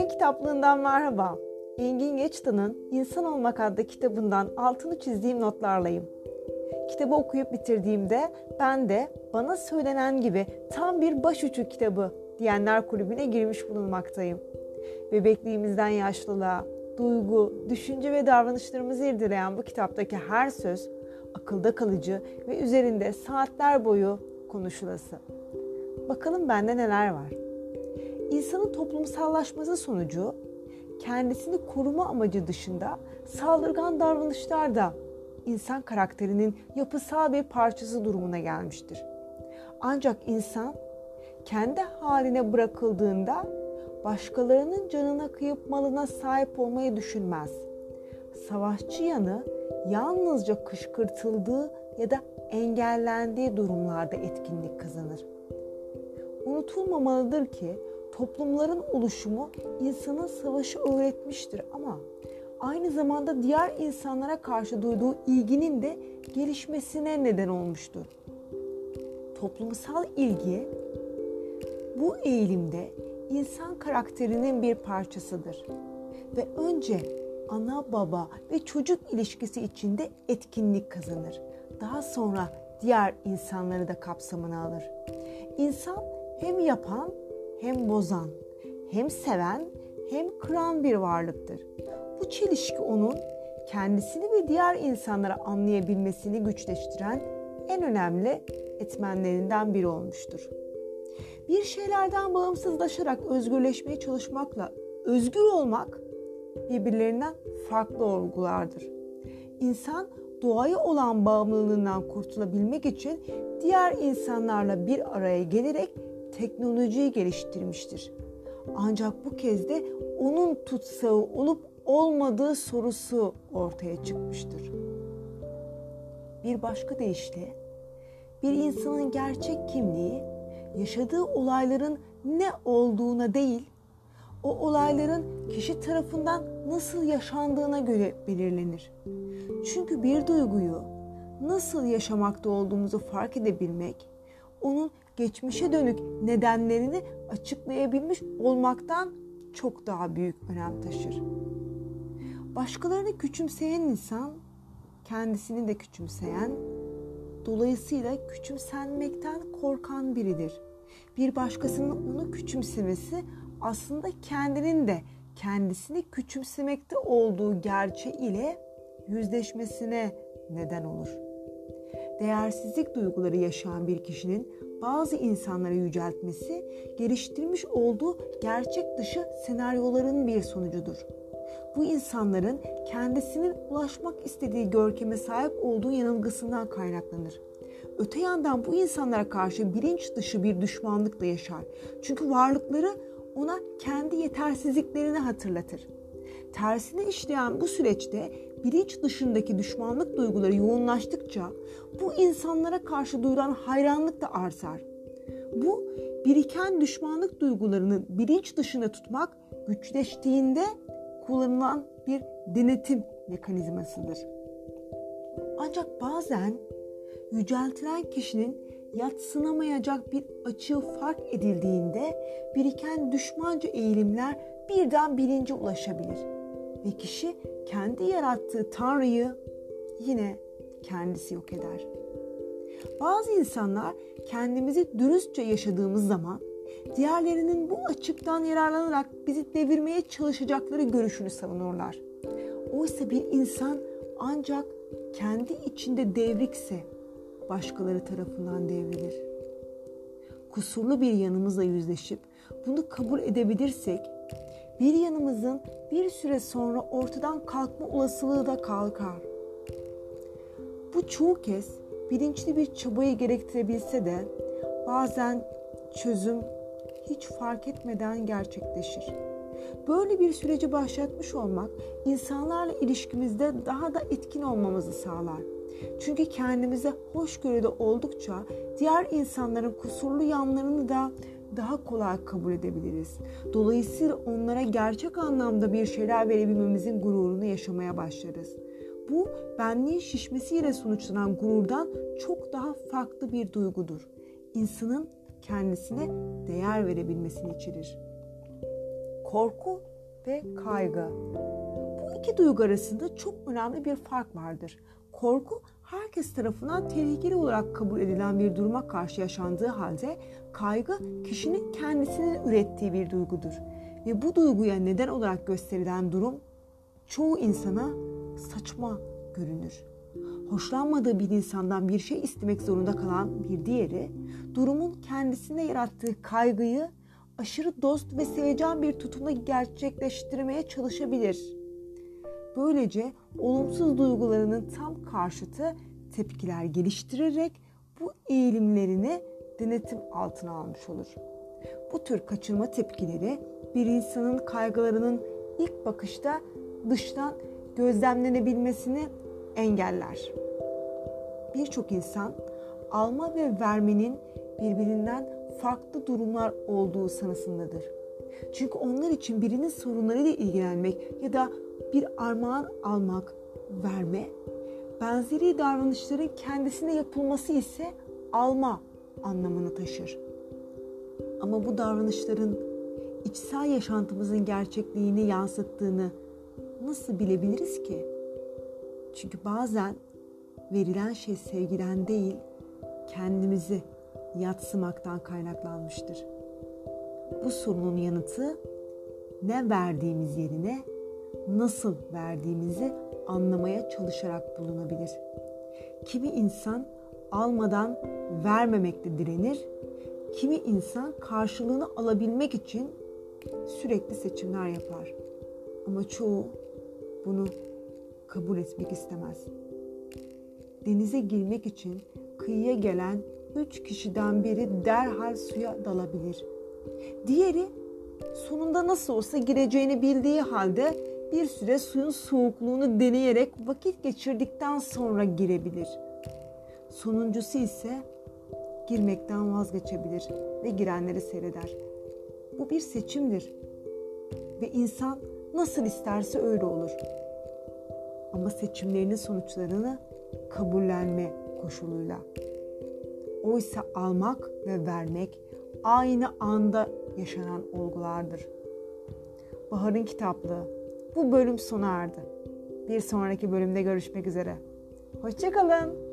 Yarın kitaplığından merhaba. Engin Geçtan'ın İnsan Olmak adlı kitabından altını çizdiğim notlarlayım. Kitabı okuyup bitirdiğimde ben de bana söylenen gibi tam bir başucu kitabı diyenler kulübüne girmiş bulunmaktayım. Bebekliğimizden yaşlılığa, duygu, düşünce ve davranışlarımızı irdeleyen bu kitaptaki her söz akılda kalıcı ve üzerinde saatler boyu konuşulası. Bakalım bende neler var. İnsanın toplumsallaşması sonucu kendisini koruma amacı dışında saldırgan davranışlar da insan karakterinin yapısal bir parçası durumuna gelmiştir. Ancak insan kendi haline bırakıldığında başkalarının canına kıyıp malına sahip olmayı düşünmez. Savaşçı yanı yalnızca kışkırtıldığı ya da engellendiği durumlarda etkinlik kazanır. Unutulmamalıdır ki toplumların oluşumu insana savaşı öğretmiştir ama aynı zamanda diğer insanlara karşı duyduğu ilginin de gelişmesine neden olmuştur. Toplumsal ilgi bu eğilimde insan karakterinin bir parçasıdır ve önce ana baba ve çocuk ilişkisi içinde etkinlik kazanır. Daha sonra diğer insanları da kapsamına alır. İnsan hem yapan hem bozan, hem seven hem kıran bir varlıktır. Bu çelişki onun kendisini ve diğer insanları anlayabilmesini güçleştiren en önemli etmenlerinden biri olmuştur. Bir şeylerden bağımsızlaşarak özgürleşmeye çalışmakla özgür olmak birbirlerinden farklı olgulardır. İnsan doğaya olan bağımlılığından kurtulabilmek için diğer insanlarla bir araya gelerek teknolojiyi geliştirmiştir. Ancak bu kez de onun tutsağı olup olmadığı sorusu ortaya çıkmıştır. Bir başka deyişle bir insanın gerçek kimliği yaşadığı olayların ne olduğuna değil, o olayların kişi tarafından nasıl yaşandığına göre belirlenir. Çünkü bir duyguyu nasıl yaşamakta olduğumuzu fark edebilmek, onun geçmişe dönük nedenlerini açıklayabilmiş olmaktan çok daha büyük önem taşır. Başkalarını küçümseyen insan kendisini de küçümseyen, dolayısıyla küçümsenmekten korkan biridir. Bir başkasının onu küçümsemesi aslında kendinin de kendisini küçümsemekte olduğu gerçeği ile yüzleşmesine neden olur. Değersizlik duyguları yaşayan bir kişinin bazı insanlara yüceltmesi geliştirmiş olduğu gerçek dışı senaryoların bir sonucudur. Bu insanların kendisinin ulaşmak istediği görkeme sahip olduğu yanılgısından kaynaklanır. Öte yandan bu insanlara karşı bilinç dışı bir düşmanlık da yaşar. Çünkü varlıkları ona kendi yetersizliklerini hatırlatır. Tersine işleyen bu süreçte bilinç dışındaki düşmanlık duyguları yoğunlaştıkça bu insanlara karşı duyulan hayranlık da artar. Bu biriken düşmanlık duygularını bilinç dışında tutmak güçleştiğinde kullanılan bir denetim mekanizmasıdır. Ancak bazen yüceltilen kişinin yatsınamayacak bir açığı fark edildiğinde biriken düşmanca eğilimler birden bilince ulaşabilir ve kişi kendi yarattığı Tanrı'yı yine kendisi yok eder. Bazı insanlar kendimizi dürüstçe yaşadığımız zaman diğerlerinin bu açıktan yararlanarak bizi devirmeye çalışacakları görüşünü savunurlar. Oysa bir insan ancak kendi içinde devrikse başkaları tarafından devrilir. Kusurlu bir yanımızla yüzleşip bunu kabul edebilirsek bir yanımızın bir süre sonra ortadan kalkma olasılığı da kalkar. Bu çoğu kez bilinçli bir çabayı gerektirebilse de bazen çözüm hiç fark etmeden gerçekleşir. Böyle bir süreci başlatmış olmak insanlarla ilişkimizde daha da etkin olmamızı sağlar. Çünkü kendimize hoşgörüde oldukça diğer insanların kusurlu yanlarını da daha kolay kabul edebiliriz. Dolayısıyla onlara gerçek anlamda bir şeyler verebilmemizin gururunu yaşamaya başlarız. Bu benliğin şişmesiyle sonuçlanan gururdan çok daha farklı bir duygudur. İnsanın kendisine değer verebilmesini içerir. Korku ve kaygı. Bu iki duygu arasında çok önemli bir fark vardır. Korku herkes tarafından tehlikeli olarak kabul edilen bir duruma karşı yaşandığı halde kaygı kişinin kendisinin ürettiği bir duygudur. Ve bu duyguya neden olarak gösterilen durum çoğu insana saçma görünür. Hoşlanmadığı bir insandan bir şey istemek zorunda kalan bir diğeri, durumun kendisine yarattığı kaygıyı aşırı dost ve sevecen bir tutumla gerçekleştirmeye çalışabilir. Böylece olumsuz duygularının tam karşıtı tepkiler geliştirerek bu eğilimlerini denetim altına almış olur. Bu tür kaçırma tepkileri bir insanın kaygılarının ilk bakışta dıştan gözlemlenebilmesini engeller. Birçok insan alma ve vermenin birbirinden farklı durumlar olduğu sanısındadır. Çünkü onlar için birinin sorunlarıyla ilgilenmek ya da bir armağan almak, verme, benzeri davranışların kendisine yapılması ise alma anlamını taşır. Ama bu davranışların içsel yaşantımızın gerçekliğini yansıttığını nasıl bilebiliriz ki? Çünkü bazen verilen şey sevgiden değil, kendimizi yatsımaktan kaynaklanmıştır. Bu sorunun yanıtı ne verdiğimiz yerine nasıl verdiğimizi anlamaya çalışarak bulunabilir. Kimi insan almadan vermemekte direnir, kimi insan karşılığını alabilmek için sürekli seçimler yapar. Ama çoğu bunu kabul etmek istemez. Denize girmek için kıyıya gelen üç kişiden biri derhal suya dalabilir. Diğeri sonunda nasıl olsa gireceğini bildiği halde bir süre suyun soğukluğunu deneyerek vakit geçirdikten sonra girebilir. Sonuncusu ise girmekten vazgeçebilir ve girenleri seyreder. Bu bir seçimdir ve insan nasıl isterse öyle olur. Ama seçimlerinin sonuçlarını kabullenme koşuluyla. Oysa almak ve vermek aynı anda yaşanan olgulardır. Bahar'ın kitaplığı. Bu bölüm sona erdi. Bir sonraki bölümde görüşmek üzere. Hoşçakalın.